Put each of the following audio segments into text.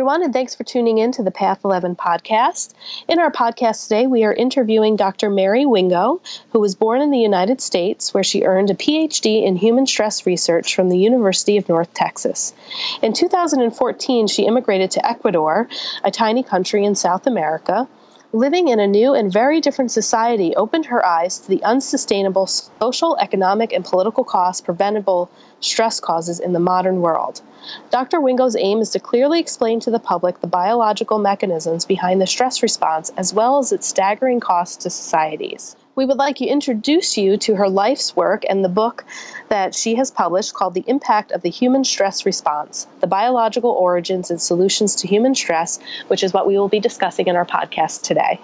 everyone, and thanks for tuning in to the Path 11 podcast. In our podcast today, we are interviewing Dr. Mary Wingo, who was born in the United States, where she earned a PhD in human stress research from the University of North Texas. In 2014, she immigrated to Ecuador, a tiny country in South America, Living in a new and very different society opened her eyes to the unsustainable social, economic, and political costs preventable stress causes in the modern world. Dr. Wingo's aim is to clearly explain to the public the biological mechanisms behind the stress response as well as its staggering costs to societies we would like to introduce you to her life's work and the book that she has published called The Impact of the Human Stress Response The Biological Origins and Solutions to Human Stress, which is what we will be discussing in our podcast today.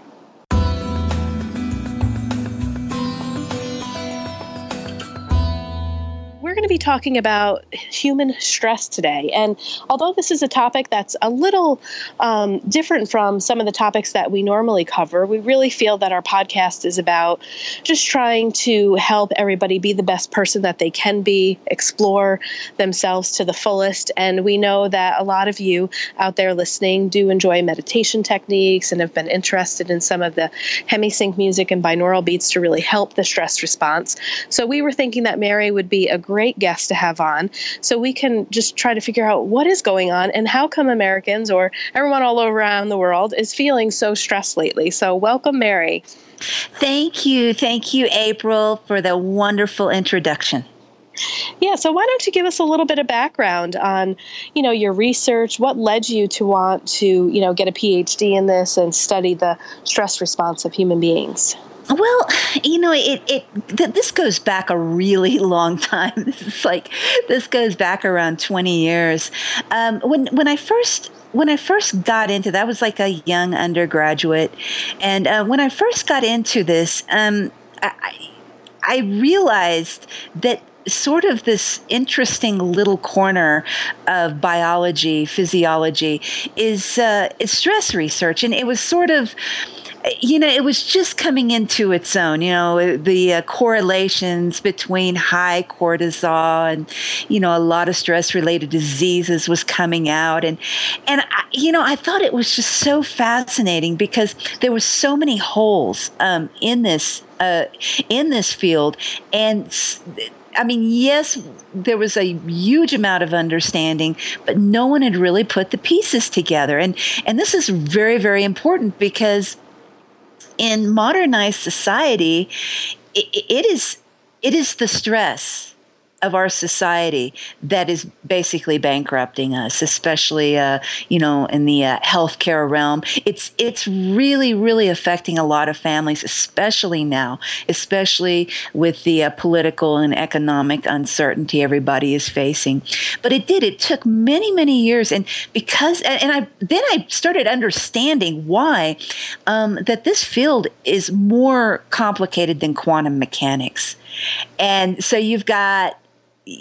To be talking about human stress today. And although this is a topic that's a little um, different from some of the topics that we normally cover, we really feel that our podcast is about just trying to help everybody be the best person that they can be, explore themselves to the fullest. And we know that a lot of you out there listening do enjoy meditation techniques and have been interested in some of the hemisync music and binaural beats to really help the stress response. So we were thinking that Mary would be a great great guest to have on so we can just try to figure out what is going on and how come Americans or everyone all around the world is feeling so stressed lately. So, welcome, Mary. Thank you. Thank you, April, for the wonderful introduction. Yeah, so why don't you give us a little bit of background on, you know, your research, what led you to want to, you know, get a PhD in this and study the stress response of human beings? Well, you know, it it th- this goes back a really long time. This is like this goes back around twenty years. Um, when when I first when I first got into that, I was like a young undergraduate, and uh, when I first got into this, um, I, I realized that sort of this interesting little corner of biology, physiology is uh, is stress research, and it was sort of you know, it was just coming into its own, you know, the uh, correlations between high cortisol and, you know, a lot of stress related diseases was coming out. And, and, I, you know, I thought it was just so fascinating because there were so many holes um, in this, uh, in this field. And, I mean, yes, there was a huge amount of understanding, but no one had really put the pieces together. And and this is very, very important because in modernized society, it, it is it is the stress of our society that is basically bankrupting us, especially uh, you know in the uh, healthcare realm. It's it's really really affecting a lot of families, especially now, especially with the uh, political and economic uncertainty everybody is facing. But it did. It took many many years, and because and I then I started understanding why um, that this field is more complicated than quantum mechanics. And so you've got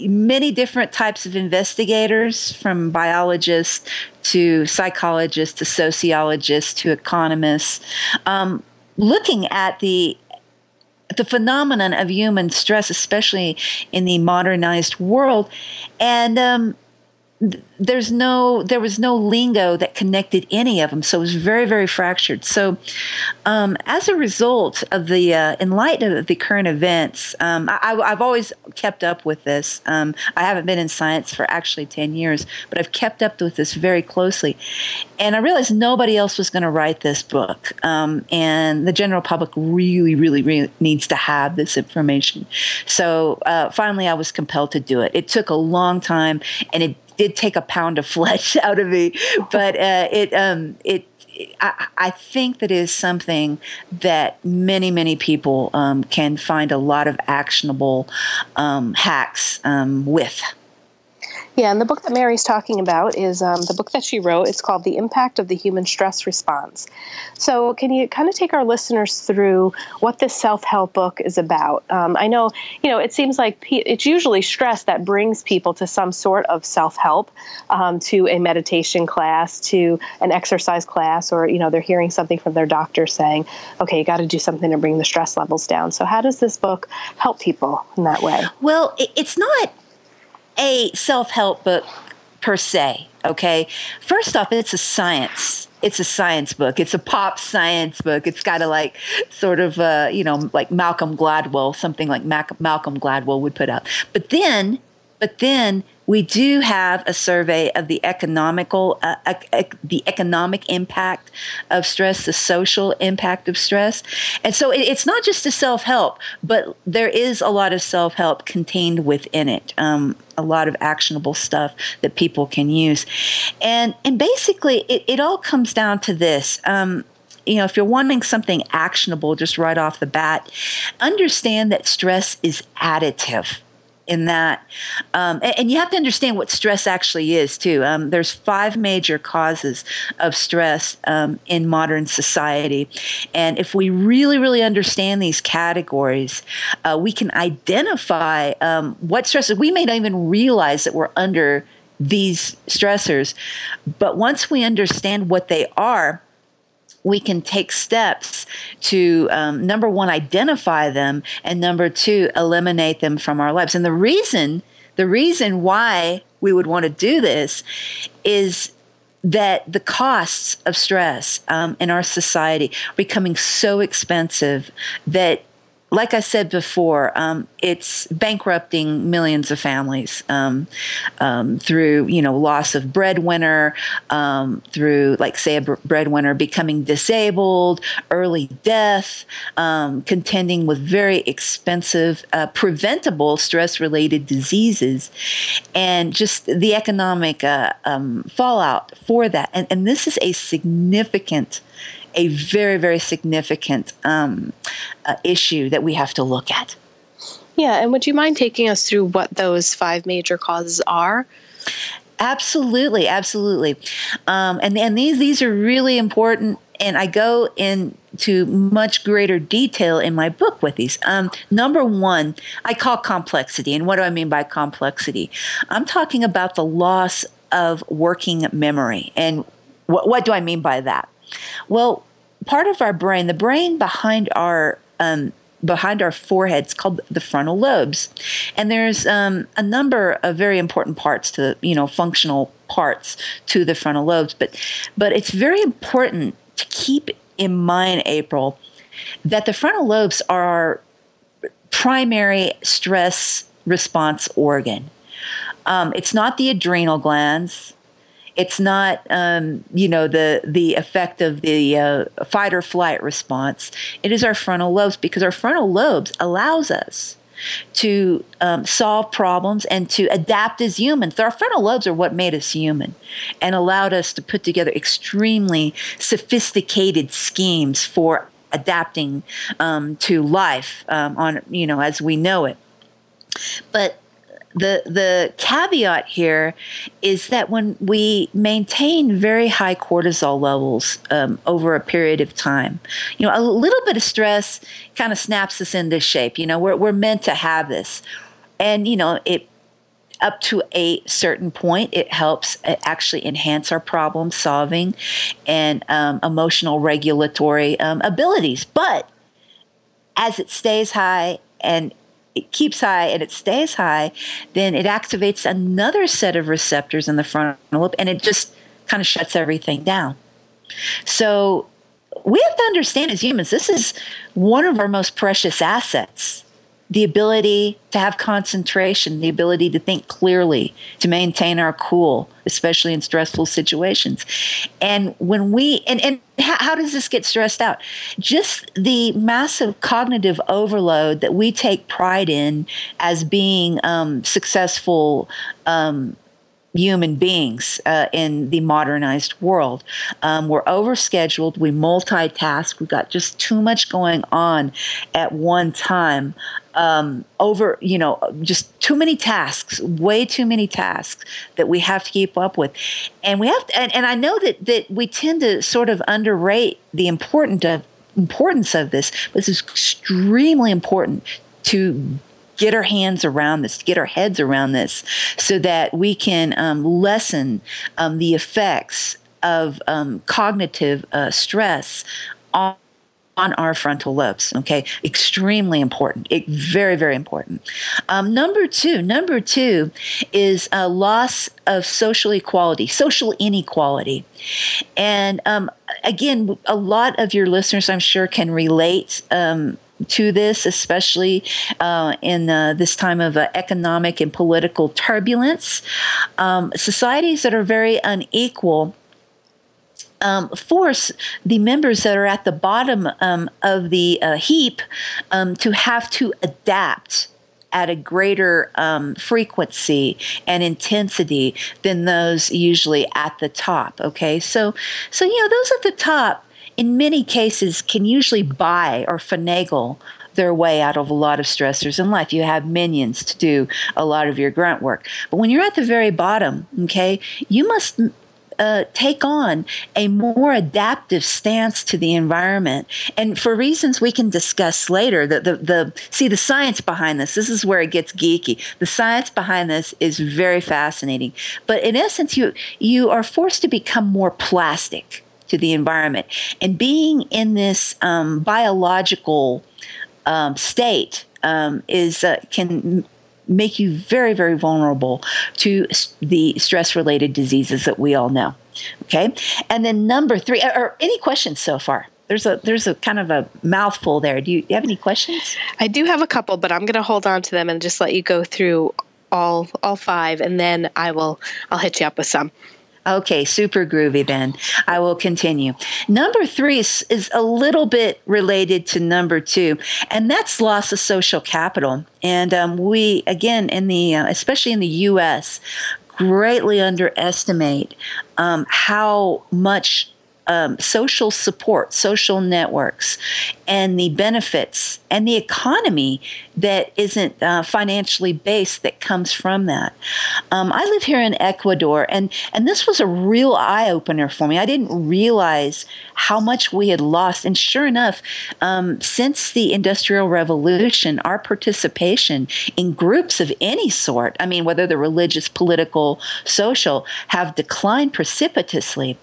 many different types of investigators, from biologists to psychologists to sociologists to economists, um, looking at the the phenomenon of human stress, especially in the modernized world, and um, there's no there was no lingo that connected any of them so it was very very fractured. So um, as a result of the uh, in light of the current events um, I, have always kept up with this. Um, i haven't been in science for actually 10 years but i've kept up with this very closely. And i realized nobody else was going to write this book um, and the general public really, really really needs to have this information. So uh, finally i was compelled to do it. It took a long time and it did take a pound of flesh out of me, but uh, it um, it. I, I, think that is something that many, many people um, can find a lot of actionable um, hacks um, with. Yeah, and the book that Mary's talking about is um, the book that she wrote. It's called The Impact of the Human Stress Response. So, can you kind of take our listeners through what this self help book is about? Um, I know, you know, it seems like pe- it's usually stress that brings people to some sort of self help, um, to a meditation class, to an exercise class, or, you know, they're hearing something from their doctor saying, okay, you got to do something to bring the stress levels down. So, how does this book help people in that way? Well, it's not a self help book per se. Okay. First off, it's a science. It's a science book. It's a pop science book. It's got a like sort of, uh, you know, like Malcolm Gladwell, something like Mac- Malcolm Gladwell would put out. But then, but then we do have a survey of the economical, uh, ec- the economic impact of stress, the social impact of stress, and so it, it's not just a self help, but there is a lot of self help contained within it. Um, a lot of actionable stuff that people can use, and and basically it, it all comes down to this. Um, you know, if you're wanting something actionable just right off the bat, understand that stress is additive in that. Um, and, and, you have to understand what stress actually is too. Um, there's five major causes of stress um, in modern society, and if we really, really understand these categories, uh, we can identify um, what stresses. We may not even realize that we're under these stressors, but once we understand what they are we can take steps to um, number one identify them and number two eliminate them from our lives. And the reason the reason why we would want to do this is that the costs of stress um, in our society are becoming so expensive that like I said before, um, it's bankrupting millions of families um, um, through you know loss of breadwinner, um, through like say a breadwinner becoming disabled, early death, um, contending with very expensive uh, preventable stress-related diseases, and just the economic uh, um, fallout for that. And, and this is a significant a very, very significant um, uh, issue that we have to look at. Yeah, and would you mind taking us through what those five major causes are? Absolutely, absolutely, um, and and these these are really important, and I go into much greater detail in my book with these. Um, number one, I call complexity, and what do I mean by complexity? I'm talking about the loss of working memory, and what what do I mean by that? Well, part of our brain, the brain behind our um, behind our foreheads called the frontal lobes. And there's um, a number of very important parts to you know functional parts to the frontal lobes but but it's very important to keep in mind april that the frontal lobes are our primary stress response organ. Um, it's not the adrenal glands it's not, um, you know, the the effect of the uh, fight or flight response. It is our frontal lobes because our frontal lobes allows us to um, solve problems and to adapt as humans. Our frontal lobes are what made us human and allowed us to put together extremely sophisticated schemes for adapting um, to life um, on you know as we know it. But the the caveat here is that when we maintain very high cortisol levels um, over a period of time, you know, a little bit of stress kind of snaps us into shape. You know, we're we're meant to have this, and you know, it up to a certain point, it helps uh, actually enhance our problem solving and um, emotional regulatory um, abilities. But as it stays high and it keeps high and it stays high, then it activates another set of receptors in the frontal lobe and it just kind of shuts everything down. So we have to understand as humans, this is one of our most precious assets the ability to have concentration, the ability to think clearly, to maintain our cool, especially in stressful situations. And when we, and, and how, how does this get stressed out? Just the massive cognitive overload that we take pride in as being um, successful um, human beings uh, in the modernized world. Um, we're overscheduled, we multitask, we've got just too much going on at one time. Um, over, you know, just too many tasks, way too many tasks that we have to keep up with. And we have to, and, and I know that, that we tend to sort of underrate the important of, importance of this, but this is extremely important to get our hands around this, get our heads around this, so that we can um, lessen um, the effects of um, cognitive uh, stress on on our frontal lobes. Okay, extremely important. It, very, very important. Um, number two, number two is a loss of social equality, social inequality, and um, again, a lot of your listeners, I'm sure, can relate. Um, to this, especially uh, in uh, this time of uh, economic and political turbulence. Um, societies that are very unequal um, force the members that are at the bottom um, of the uh, heap um, to have to adapt at a greater um, frequency and intensity than those usually at the top. Okay, so so you know those at the top, in many cases, can usually buy or finagle their way out of a lot of stressors in life. You have minions to do a lot of your grunt work. But when you're at the very bottom, okay, you must uh, take on a more adaptive stance to the environment. And for reasons we can discuss later, the, the, the see the science behind this, this is where it gets geeky. The science behind this is very fascinating. But in essence, you you are forced to become more plastic to the environment. And being in this um, biological um, state um, is uh, can make you very, very vulnerable to the stress related diseases that we all know. Okay. And then number three, or any questions so far? There's a there's a kind of a mouthful there. Do you, do you have any questions? I do have a couple, but I'm going to hold on to them and just let you go through all all five, and then I will I'll hit you up with some. Okay, super groovy then. I will continue. Number three is, is, a little bit related to number two, and that's loss of social capital. And um, we, again, in the uh, especially in the U.S., greatly underestimate um, how much um, social support, social networks, and the benefits and the economy that isn't uh, financially based that comes from that. Um, I live here in Ecuador, and and this was a real eye opener for me. I didn't realize how much we had lost, and sure enough, um, since the Industrial Revolution, our participation in groups of any sort, I mean, whether they're religious, political, social, have declined precipitously.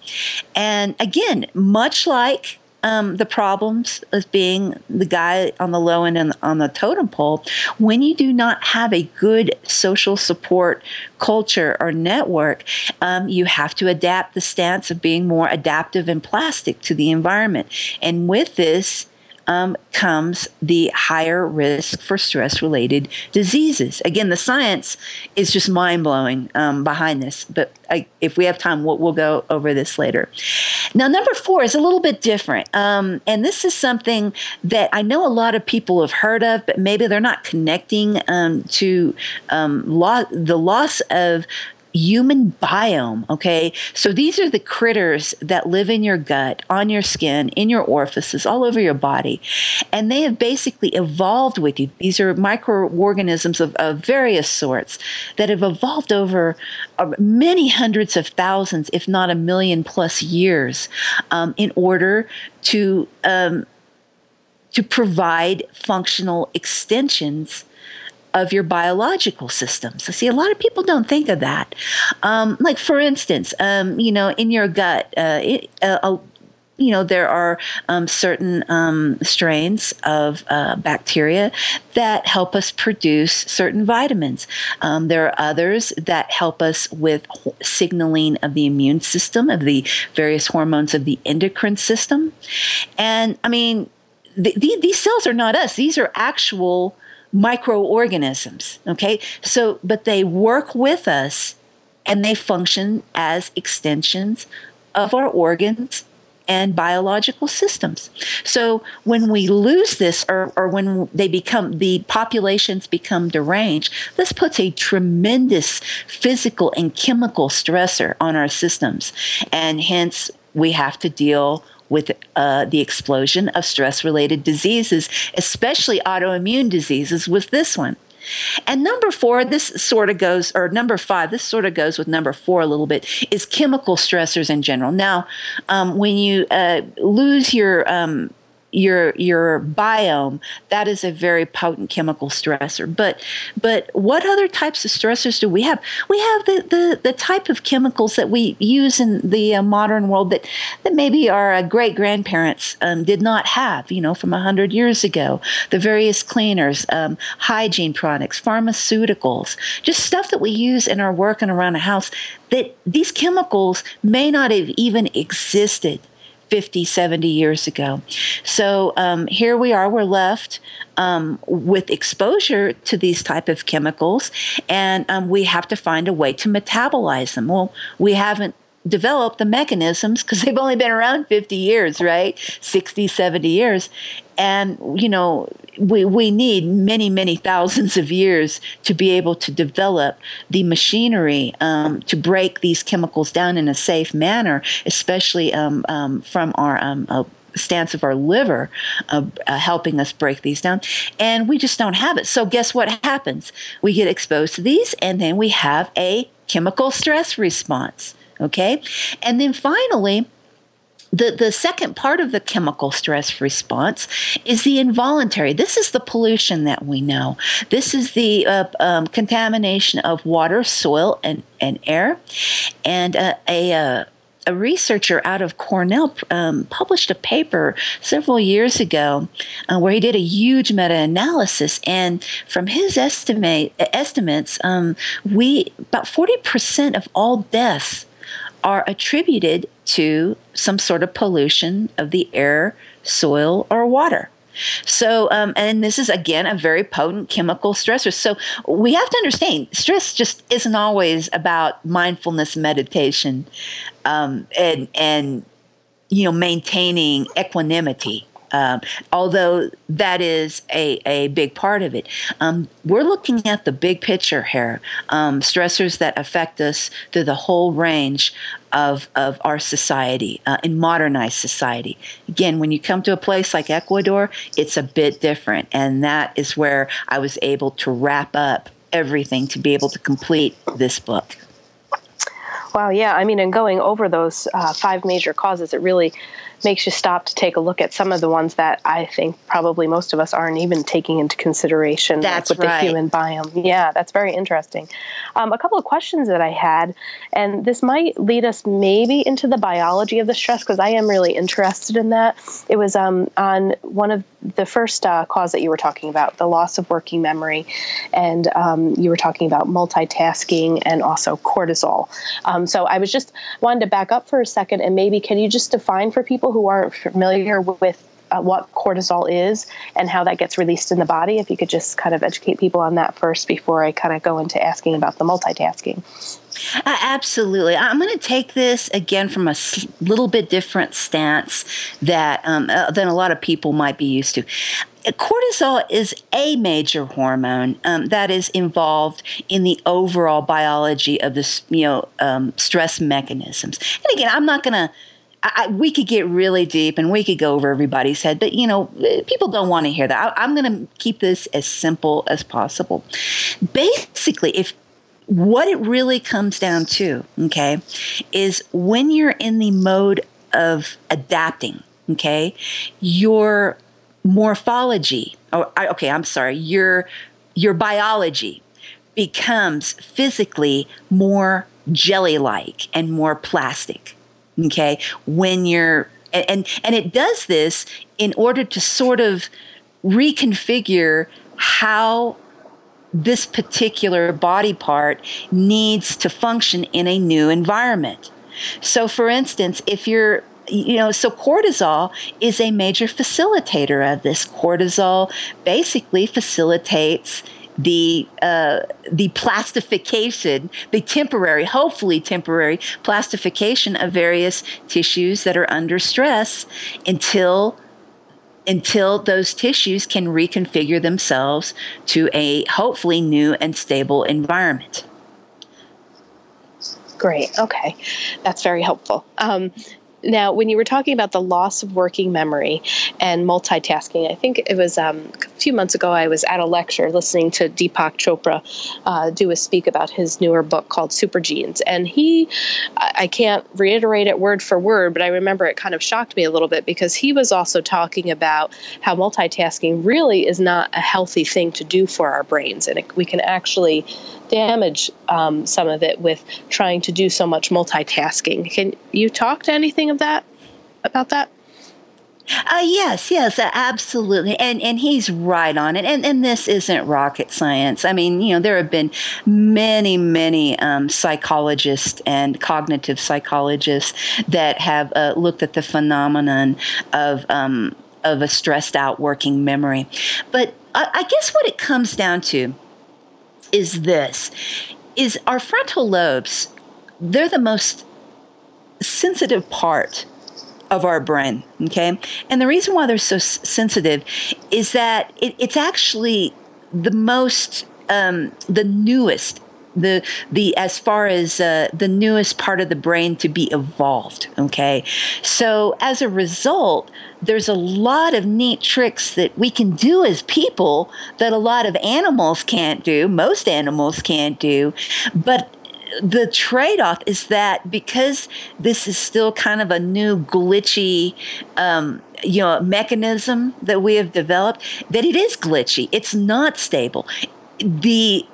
And again, much like um, the problems of being the guy on the low end and on the totem pole when you do not have a good social support culture or network um, you have to adapt the stance of being more adaptive and plastic to the environment. And with this um, comes the higher risk for stress related diseases. Again, the science is just mind blowing um, behind this, but I, if we have time, we'll, we'll, go over this later. Now, number four is a little bit different. Um, and this is something that I know a lot of people have heard of, but maybe they're not connecting um, to um, lo- the loss of human biome. Okay. So these are the critters that live in your gut, on your skin, in your orifices, all over your body. And they have basically evolved with you. These are microorganisms of, of various sorts that have evolved over uh, many hundreds of thousands, if not a million plus years, um, in order to. Um, to provide functional extensions of your biological systems. See, a lot of people don't think of that. Um, like, for instance, um, you know, in your gut, uh, it, uh, you know, there are um, certain um, strains of uh, bacteria that help us produce certain vitamins. Um, there are others that help us with signaling of the immune system, of the various hormones of the endocrine system. And I mean, the, the, these cells are not us, these are actual microorganisms. Okay. So, but they work with us and they function as extensions of our organs and biological systems. So when we lose this or, or when they become the populations become deranged, this puts a tremendous physical and chemical stressor on our systems. And hence we have to deal with uh, the explosion of stress related diseases, especially autoimmune diseases, was this one. And number four, this sort of goes, or number five, this sort of goes with number four a little bit, is chemical stressors in general. Now, um, when you uh, lose your um, your your biome, that is a very potent chemical stressor. But but what other types of stressors do we have? We have the the, the type of chemicals that we use in the uh, modern world that that maybe our uh, great grandparents um, did not have. You know, from a hundred years ago, the various cleaners, um, hygiene products, pharmaceuticals, just stuff that we use in our work and around the house. That these chemicals may not have even existed 50, 70 years ago. So um, here we are, we're left um, with exposure to these type of chemicals, and um, we have to find a way to metabolize them. Well, we haven't developed the mechanisms because they've only been around 50 years, right? 60, 70 years. And, you know, we, we need many, many thousands of years to be able to develop the machinery um, to break these chemicals down in a safe manner, especially um, um, from our um, uh, stance of our liver uh, uh, helping us break these down. And we just don't have it. So, guess what happens? We get exposed to these, and then we have a chemical stress response. Okay. And then finally, the, the second part of the chemical stress response is the involuntary. This is the pollution that we know. This is the uh, um, contamination of water, soil, and, and air. And uh, a, uh, a researcher out of Cornell um, published a paper several years ago uh, where he did a huge meta-analysis, and from his estimate estimates, um, we about forty percent of all deaths are attributed to some sort of pollution of the air, soil, or water. So, um, and this is again a very potent chemical stressor. So, we have to understand stress just isn't always about mindfulness meditation um, and, and, you know, maintaining equanimity. Um, although that is a, a big part of it. Um, we're looking at the big picture here um, stressors that affect us through the whole range of, of our society, uh, in modernized society. Again, when you come to a place like Ecuador, it's a bit different. And that is where I was able to wrap up everything to be able to complete this book. Wow, yeah. I mean, in going over those uh, five major causes, it really makes you stop to take a look at some of the ones that I think probably most of us aren't even taking into consideration that's like with right. the human biome. Yeah, that's very interesting. Um, a couple of questions that I had, and this might lead us maybe into the biology of the stress because I am really interested in that. It was um, on one of the first uh, cause that you were talking about, the loss of working memory, and um, you were talking about multitasking and also cortisol. Um, so I was just wanted to back up for a second and maybe can you just define for people who aren't familiar with uh, what cortisol is and how that gets released in the body. If you could just kind of educate people on that first before I kind of go into asking about the multitasking. Uh, absolutely. I'm going to take this again from a little bit different stance that um, uh, than a lot of people might be used to. Cortisol is a major hormone um, that is involved in the overall biology of this, you know, um, stress mechanisms. And again, I'm not going to I, we could get really deep and we could go over everybody's head, but you know, people don't want to hear that. I, I'm going to keep this as simple as possible. Basically, if what it really comes down to, okay, is when you're in the mode of adapting, okay, your morphology, or okay, I'm sorry, your your biology becomes physically more jelly-like and more plastic okay when you're and and it does this in order to sort of reconfigure how this particular body part needs to function in a new environment so for instance if you're you know, so cortisol is a major facilitator of this. Cortisol basically facilitates the uh, the plastification, the temporary, hopefully temporary plastification of various tissues that are under stress until until those tissues can reconfigure themselves to a hopefully new and stable environment. Great. Okay, that's very helpful. Um, now, when you were talking about the loss of working memory and multitasking, I think it was um, a few months ago. I was at a lecture listening to Deepak Chopra uh, do a speak about his newer book called Super Genes, and he, I can't reiterate it word for word, but I remember it kind of shocked me a little bit because he was also talking about how multitasking really is not a healthy thing to do for our brains, and it, we can actually damage um, some of it with trying to do so much multitasking. Can you talk to anything of that about that? Uh, yes, yes, absolutely, and and he's right on it. And and this isn't rocket science. I mean, you know, there have been many, many um, psychologists and cognitive psychologists that have uh, looked at the phenomenon of um, of a stressed out working memory. But I, I guess what it comes down to is this: is our frontal lobes. They're the most sensitive part of our brain. Okay. And the reason why they're so s- sensitive is that it, it's actually the most, um, the newest the the as far as uh, the newest part of the brain to be evolved okay so as a result there's a lot of neat tricks that we can do as people that a lot of animals can't do most animals can't do but the trade off is that because this is still kind of a new glitchy, um, you know, mechanism that we have developed, that it is glitchy. It's not stable. The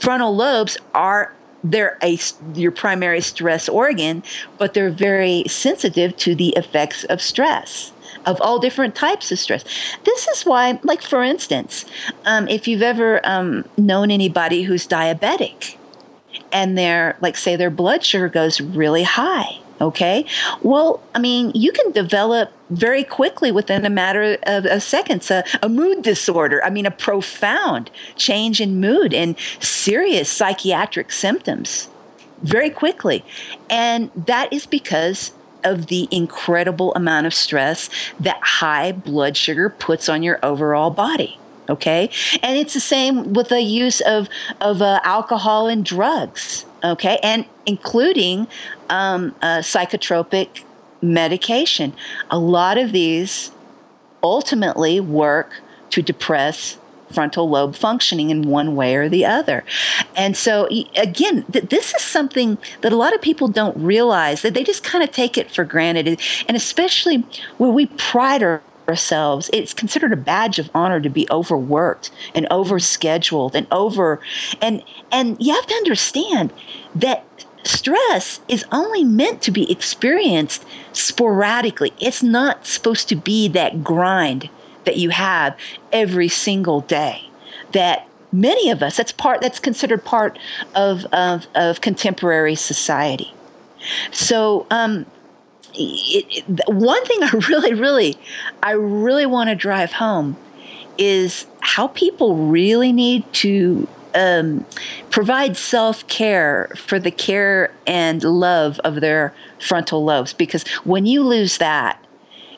frontal lobes are they're a, your primary stress organ, but they're very sensitive to the effects of stress of all different types of stress. This is why, like for instance, um, if you've ever um, known anybody who's diabetic, and their like say their blood sugar goes really high okay well i mean you can develop very quickly within a matter of, of seconds a, a, mood disorder i mean a profound change in mood and serious psychiatric symptoms very quickly. And that is because of the incredible amount of stress that high blood sugar puts on your overall body okay? And it's the same with the use of of uh, alcohol and drugs okay? And including um, uh, psychotropic medication a lot of these ultimately work to depress frontal lobe functioning in one way or the other. And so, again, th- this is something that a lot of people don't realize that they just kind of take it for granted. And especially where we pride our ourselves. It's considered a badge of honor to be overworked and overscheduled and over and and you have to understand that stress is only meant to be experienced sporadically. It's not supposed to be that grind that you have every single day. That many of us that's part that's considered part of of, of contemporary society. So um, it, it, one thing I really, really, I really want to drive home is how people really need to um, provide self care for the care and love of their frontal lobes. Because when you lose that,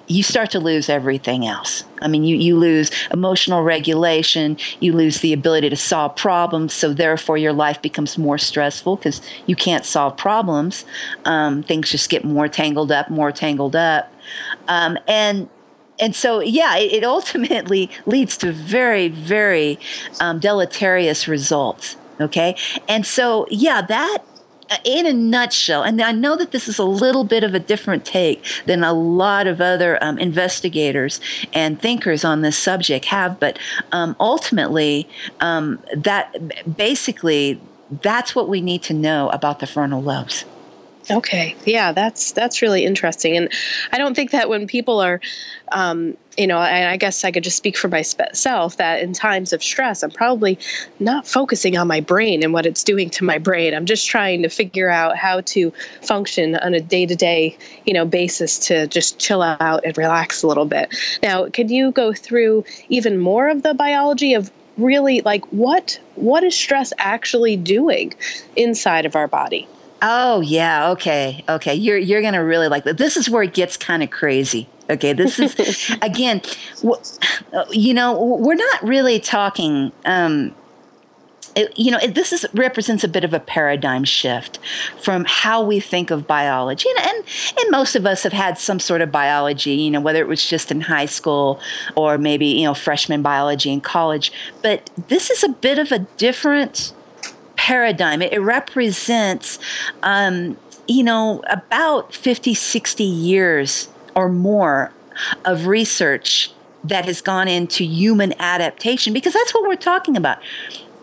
you start to lose everything else. I mean, you, you lose emotional regulation, you lose the ability to solve problems, so therefore your life becomes more stressful because you can't solve problems. Um, things just get more tangled up, more tangled up. Um, and and so, yeah, it, it, ultimately leads to very, very um, deleterious results. Okay. And so, yeah, that in a nutshell, and I know that this is a little bit of a different take than a lot of other um, investigators and thinkers on this subject have, but um, ultimately, um, that basically that's what we need to know about the frontal lobes. Okay, yeah, that's that's really interesting, and I don't think that when people are, um, you know, and I guess I could just speak for myself that in times of stress, I'm probably not focusing on my brain and what it's doing to my brain. I'm just trying to figure out how to function on a day to day, you know, basis to just chill out and relax a little bit. Now, could you go through even more of the biology of really like what what is stress actually doing inside of our body? Oh yeah, okay, okay. You're you're gonna really like that. This is where it gets kind of crazy. Okay, this is again, you know, we're not really talking. Um, it, you know, it, this is represents a bit of a paradigm shift from how we think of biology, and, and and most of us have had some sort of biology, you know, whether it was just in high school or maybe you know freshman biology in college. But this is a bit of a different paradigm. It, represents, um, you know, about 50, 60 years or more of research that has gone into human adaptation because that's what we're talking about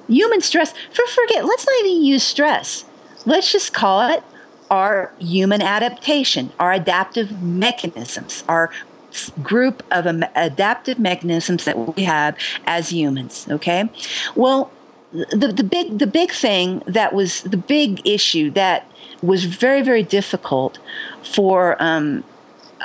human stress, for forget, let's not even use stress. Let's just call it our human adaptation, our adaptive mechanisms, our group of adaptive mechanisms that we have as humans, okay? Well, the, the big the big thing that was the big issue that was very very difficult for um,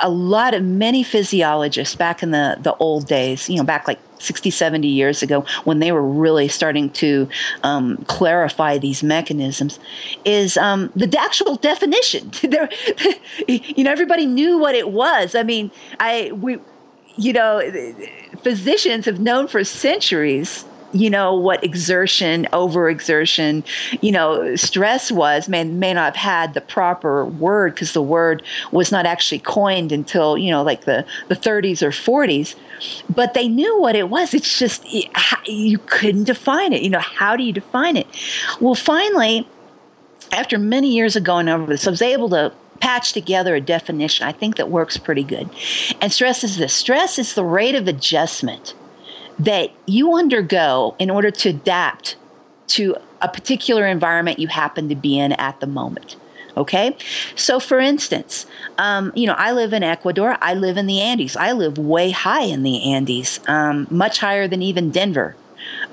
a lot of many physiologists back in the the old days you know back like 60, 70 years ago when they were really starting to um, clarify these mechanisms is um, the actual definition. there you know, everybody knew what it was. I mean, I we, you know, physicians have known for centuries you know what exertion overexertion you know stress was may, may not have had the proper word because the word was not actually coined until you know like the, the 30s or 40s but they knew what it was. It's just you couldn't define it. You know how do you define it? Well finally after many years of going over this i was able to patch together a definition i think that works pretty good. And stress is this. Stress is the rate of adjustment that you undergo in order to adapt to a particular environment you happen to be in at the moment. Okay, so for instance, um, you know, I live in Ecuador. I live in the Andes. I live way high in the Andes, um, much higher than even Denver.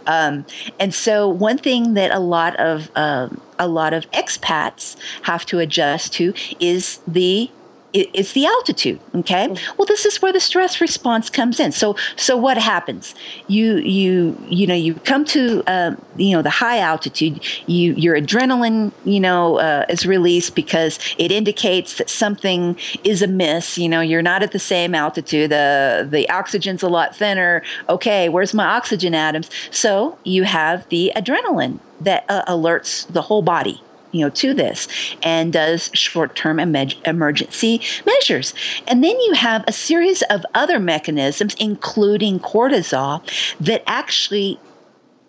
Um, and so, one thing that a lot of uh, a lot of expats have to adjust to is the it's the altitude okay? Mm-hmm. well this is where the stress response comes in. So so what happens? You you you know you come to uh, you know the high altitude. You your adrenaline you know uh, is released because it indicates that something is amiss. You know you're not at the same altitude. The the oxygen's a lot thinner. Okay where's my oxygen atoms so you have the adrenaline that uh, alerts the whole body you know to this and does short-term emergency measures. And then you have a series of other mechanisms including cortisol that actually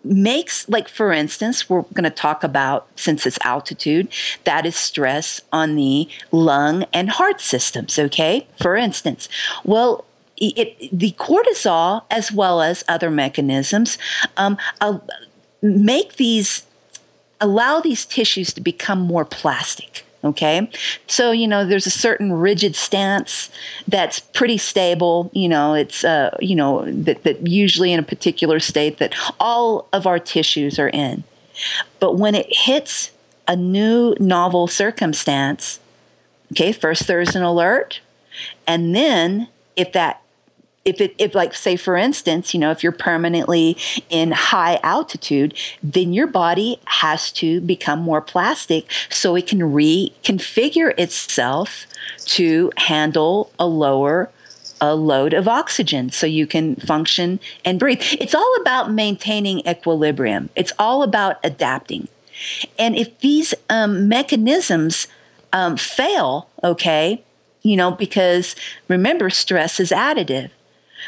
makes like for instance we're going to talk about since it's altitude that is stress on the lung and heart systems okay? For instance well it, the cortisol as well as other mechanisms um, uh, make these allow these tissues to become more plastic. Okay. So, you know, there's a certain rigid stance that's pretty stable. You know, it's, uh, you know, that, that usually in a particular state that all of our tissues are in. But when it hits a new novel circumstance, okay, first there's an alert. And then if that if it if like say for instance you know if you're permanently in high altitude then your body has to become more plastic so it can reconfigure itself to handle a lower a load of oxygen so you can function and breathe. It's all about maintaining equilibrium. It's all about adapting. And if these um, mechanisms um, fail okay you know because remember stress is additive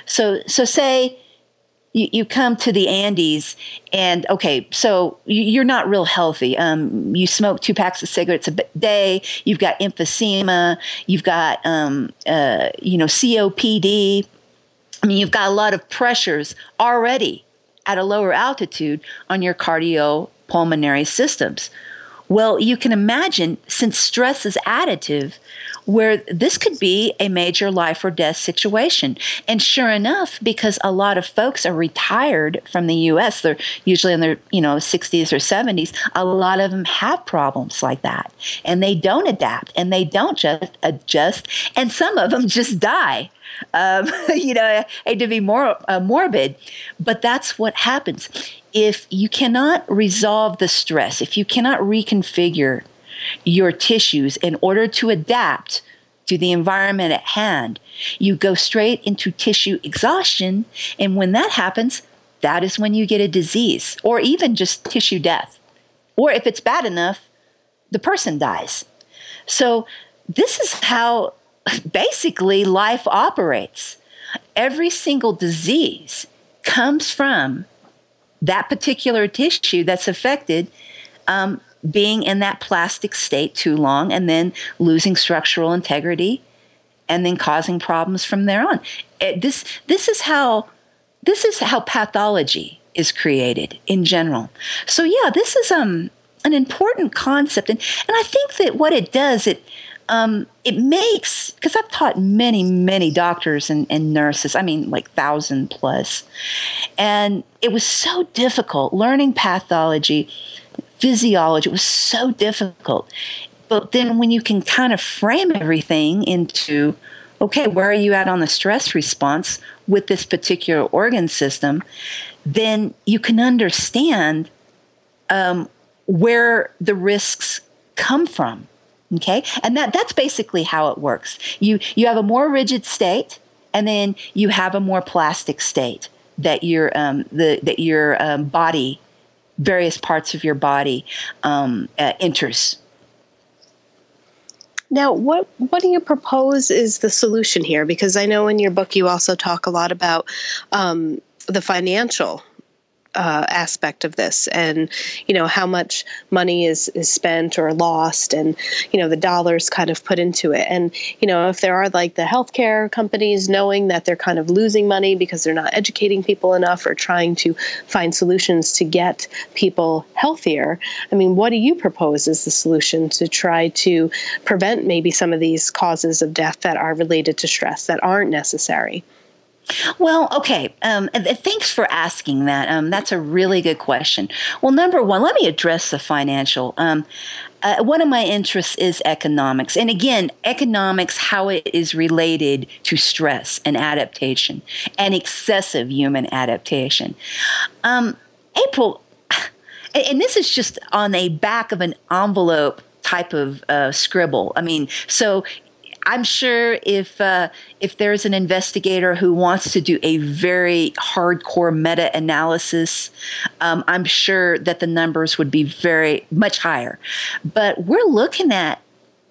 so, so say you, you come to the Andes and okay, so you're not real healthy. Um, you smoke two packs of cigarettes a day. You've got emphysema. You've got um, uh, you know COPD. I mean, you've got a lot of pressures already at a lower altitude on your cardiopulmonary systems. Well, you can imagine since stress is additive, where this could be a major life or death situation. And sure enough, because a lot of folks are retired from the US, they're usually in their, you know, 60s or 70s, a lot of them have problems like that. And they don't adapt and they don't just adjust and some of them just die. Um, you know, I hate to be more uh, morbid, but that's what happens. If you cannot resolve the stress, if you cannot reconfigure your tissues in order to adapt to the environment at hand. You go straight into tissue exhaustion. And when that happens, that is when you get a disease or even just tissue death. Or if it's bad enough, the person dies. So, this is how basically life operates. Every single disease comes from that particular tissue that's affected um, being in that plastic state too long and then losing structural integrity and then causing problems from there on. It, this this is how this is how pathology is created in general. So yeah, this is um an important concept and and I think that what it does it um, it makes because I've taught many, many doctors and, and nurses. I mean, like thousand plus, and it was so difficult learning pathology physiology. It was so difficult. But then when you can kind of frame everything into, okay, where are you at on the stress response with this particular organ system, then you can understand um, where the risks come from. Okay, and that that's basically how it works. You you have a more rigid state, and then you have a more plastic state that your um, the that your um, body various parts of your body um, uh, enters. Now, what what do you propose is the solution here? Because I know in your book you also talk a lot about um, the financial uh, aspect of this and you know how much money is is spent or lost and you know the dollars kind of put into it. And you know if there are like the healthcare companies knowing that they're kind of losing money because they're not educating people enough or trying to find solutions to get people healthier i mean what do you propose as the solution to try to prevent maybe some of these causes of death that are related to stress that aren't necessary well, okay. Um, thanks for asking that. Um, that's a really good question. Well, number one, let me address the financial. Um, uh, one of my interests is economics. And again, economics, how it is related to stress and adaptation and excessive human adaptation. Um, April, and this is just on a back of an envelope type of uh, scribble. I mean, so I'm sure if uh, if there's an investigator who wants to do a very hardcore meta analysis, um, I'm sure that the numbers would be very much higher. But we're looking at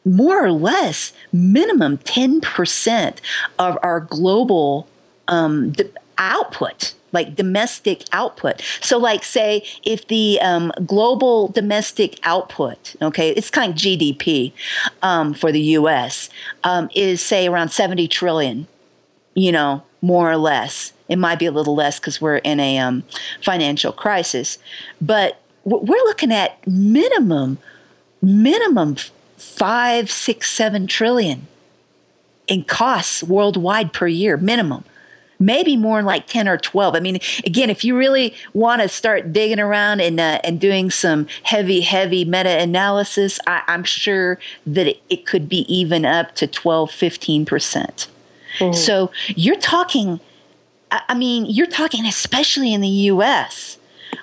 more or less minimum 10% of our global um, output like domestic output. So, like, say, if the um, global domestic output, okay, it's kind of GDP um, for the US, um, is say around 70 trillion, you know, more or less. It might be a little less because we're in a um, financial crisis, but we're looking at minimum, minimum five, six, seven trillion in costs worldwide per year, minimum maybe more like 10 or 12. I mean, again, if you really want to start digging around and, uh, and doing some heavy, heavy meta analysis, I, am sure that it, it, could be even up to 12, 15%. Mm-hmm. So you're talking, I mean, you're talking, especially in the US,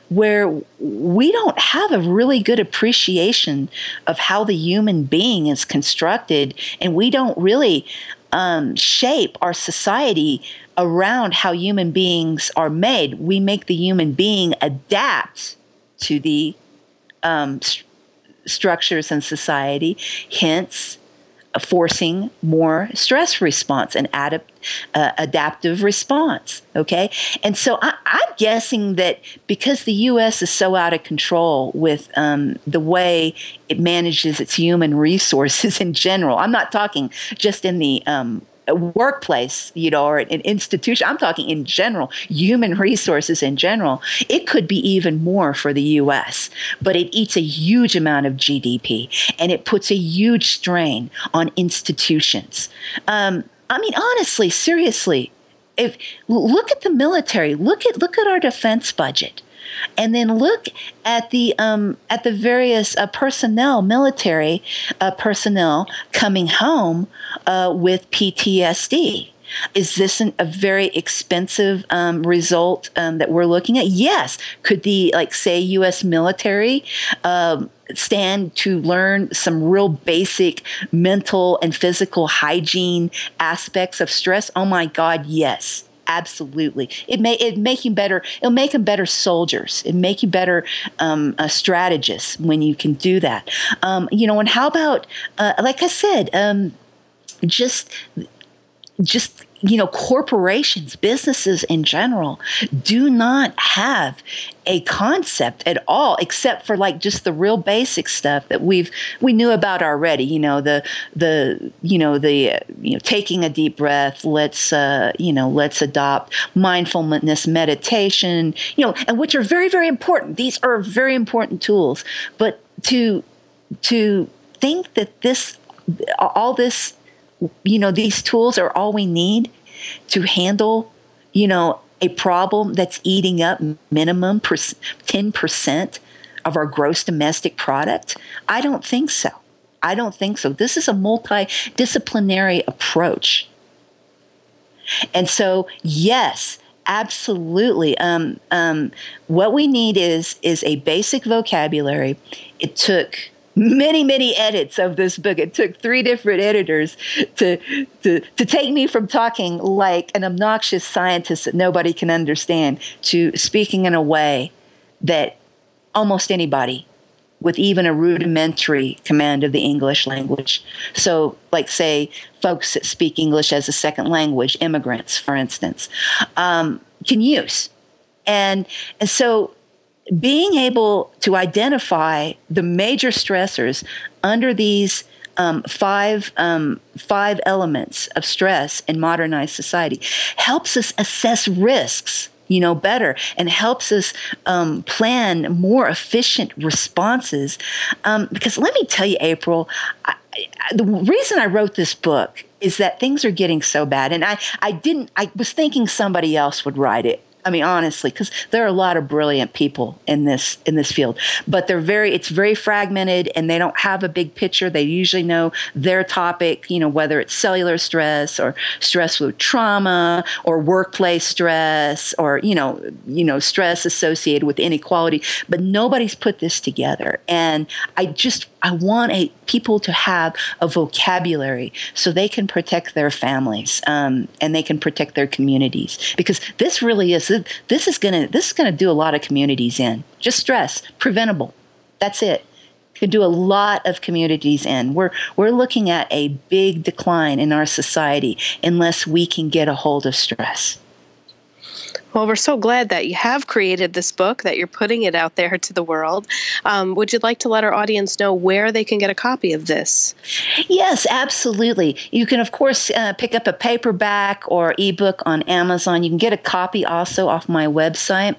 where we don't have a really good appreciation of how the human being is constructed, and we don't really um, shape our society around how human beings are made. We make the human being adapt to the um, st- structures in society, hence forcing more stress response and adapt, uh, adaptive response. Okay. And so I, am guessing that because the U.S. is so out of control with um, the way it manages its human resources in general, I'm not talking just in the um, workplace, you know, or an institution, I'm talking in general, human resources in general, it could be even more for the US. But it eats a huge amount of GDP and it puts a huge strain on institutions. Um, I mean, honestly, seriously, if look at the military, look at look at our defense budget and then look at the um, at the various uh, personnel, military uh, personnel coming home uh, with PTSD. Is this an, a very expensive um, result um, that we're looking at? Yes. Could the like say U.S. military um, stand to learn some real basic mental and physical hygiene aspects of stress? Oh my God, yes Absolutely, it may it make you better. It'll make them better soldiers. It make you better um, uh, strategists when you can do that. Um, you know, and how about uh, like I said, um, just just you know, corporations, businesses in general do not have a concept at all, except for like just the real basic stuff that we've we knew about already. You know, the the you know the you know taking a deep breath. Let's uh, you know let's adopt mindfulness meditation. You know, and which are very very important. These are very important tools. But to to think that this all this you know, these tools are all we need to handle, you know, a problem that's eating up minimum 10% of our gross domestic product? I don't think so. I don't think so. This is a multidisciplinary approach. And so, yes, absolutely. Um, um, what we need is is a basic vocabulary. It took many many edits of this book it took three different editors to to to take me from talking like an obnoxious scientist that nobody can understand to speaking in a way that almost anybody with even a rudimentary command of the English language. So, like, say, folks that speak English as a second language, immigrants, for instance, um, can use. And, and so being able to identify the major stressors under these um, five um, five elements of stress in modernized society helps us assess risks you know better and helps us um, plan more efficient responses. Um, because let me tell you april I, I, the reason i wrote this book is that things are getting so bad and i i didn't i was thinking somebody else would write it I mean, honestly, because there are a lot of brilliant people in this in this field, but they're very it's very fragmented, and they don't have a big picture. They usually know their topic, you know, whether it's cellular stress or stress with trauma or workplace stress or you know you know stress associated with inequality. But nobody's put this together, and I just I want a, people to have a vocabulary so they can protect their families um, and they can protect their communities. Because this really is this is gonna this is gonna do a lot of communities in. Just stress preventable. That's it. Could do a lot of communities in. We're we're looking at a big decline in our society unless we can get a hold of stress well, we're so glad that you have created this book, that you're putting it out there to the world. Um, would you like to let our audience know where they can get a copy of this? Yes, absolutely. You can, of course, uh, pick up a paperback or ebook on Amazon. You can get a copy also off my website.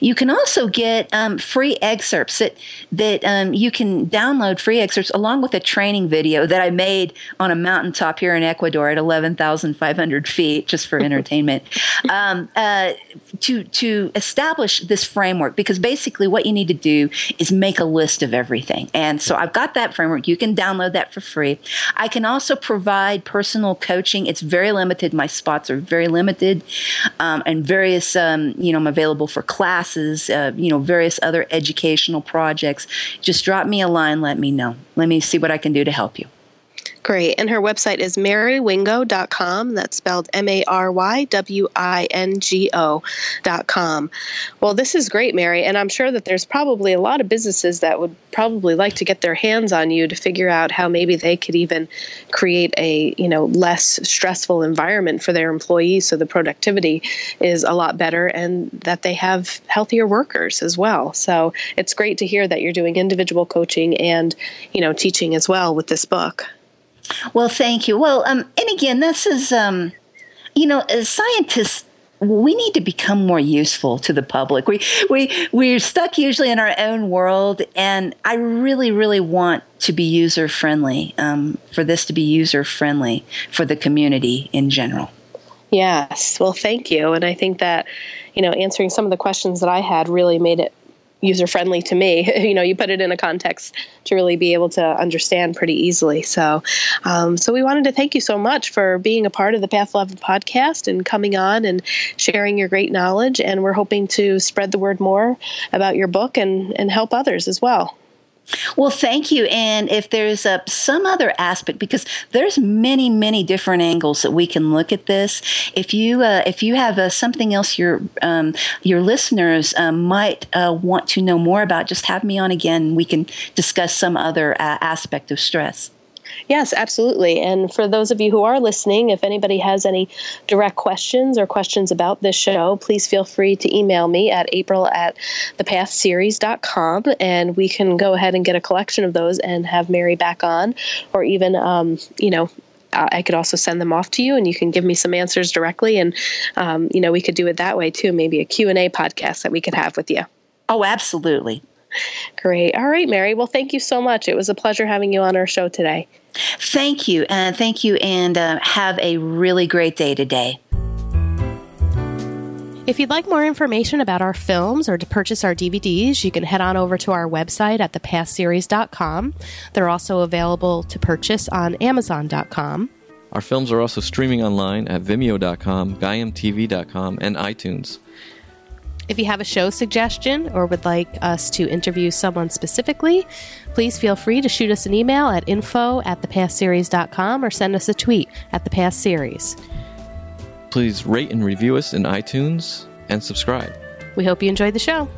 You can also get um, free excerpts that that um, you can download free excerpts along with a training video that I made on a mountaintop here in Ecuador at 11,500 feet, just for entertainment. Um, uh, to to establish this framework because basically what you need to do is make a list of everything. And so I've got that framework. You can download that for free. I can also provide personal coaching. It's very limited. My spots are very limited, um, and various um, you know I'm available for classes. Uh, you know various other educational projects. Just drop me a line. Let me know. Let me see what I can do to help you. Great. And her website is marywingo.com. That's spelled M A R Y W I N G O.com. Well, this is great, Mary. And I'm sure that there's probably a lot of businesses that would probably like to get their hands on you to figure out how maybe they could even create a, you know, less stressful environment for their employees so the productivity is a lot better and that they have healthier workers as well. So it's great to hear that you're doing individual coaching and, you know, teaching as well with this book. Well, thank you. Well, um, and again, this is, um, you know, as scientists, we need to become more useful to the public. We we we're stuck usually in our own world, and I really, really want to be user friendly. Um, for this to be user friendly for the community in general. Yes. Well, thank you. And I think that, you know, answering some of the questions that I had really made it user friendly to me. you know, you put it in a context to really be able to understand pretty easily. So, um, so we wanted to thank you so much for being a part of the Path 11 podcast and coming on and sharing your great knowledge. And we're hoping to spread the word more about your book and and help others as well. Well, thank you. And if there's some other aspect, because there's many, many different angles that we can look at this. If you uh, if you have uh, something else your um, your listeners um, might uh, want to know more about, just have me on again. We can discuss some other uh, aspect of stress. Yes, absolutely. And for those of you who are listening, if anybody has any direct questions or questions about this show, please feel free to email me at april at thepathseries.com and we can go ahead and get a collection of those and have Mary back on or even, um, you know, I could also send them off to you and you can give me some answers directly. And, um, you know, we could do it that way too. Maybe a Q&A podcast that we could have with you. Oh, absolutely. Great. All right, Mary. Well, thank you so much. It was a pleasure having you on our show today. Thank you. And uh, thank you. And uh, have a really great day today. If you'd like more information about our films or to purchase our DVDs, you can head on over to our website at thepathseries.com. They're also available to purchase on amazon.com. Our films are also streaming online at vimeo.com, gaiamtv.com, and iTunes. If you have a show suggestion or would like us to interview someone specifically, please feel free to shoot us an email at info at thepathseries.com or send us a tweet at thepathseries. Please rate and review us in iTunes and subscribe. We hope you enjoyed the show.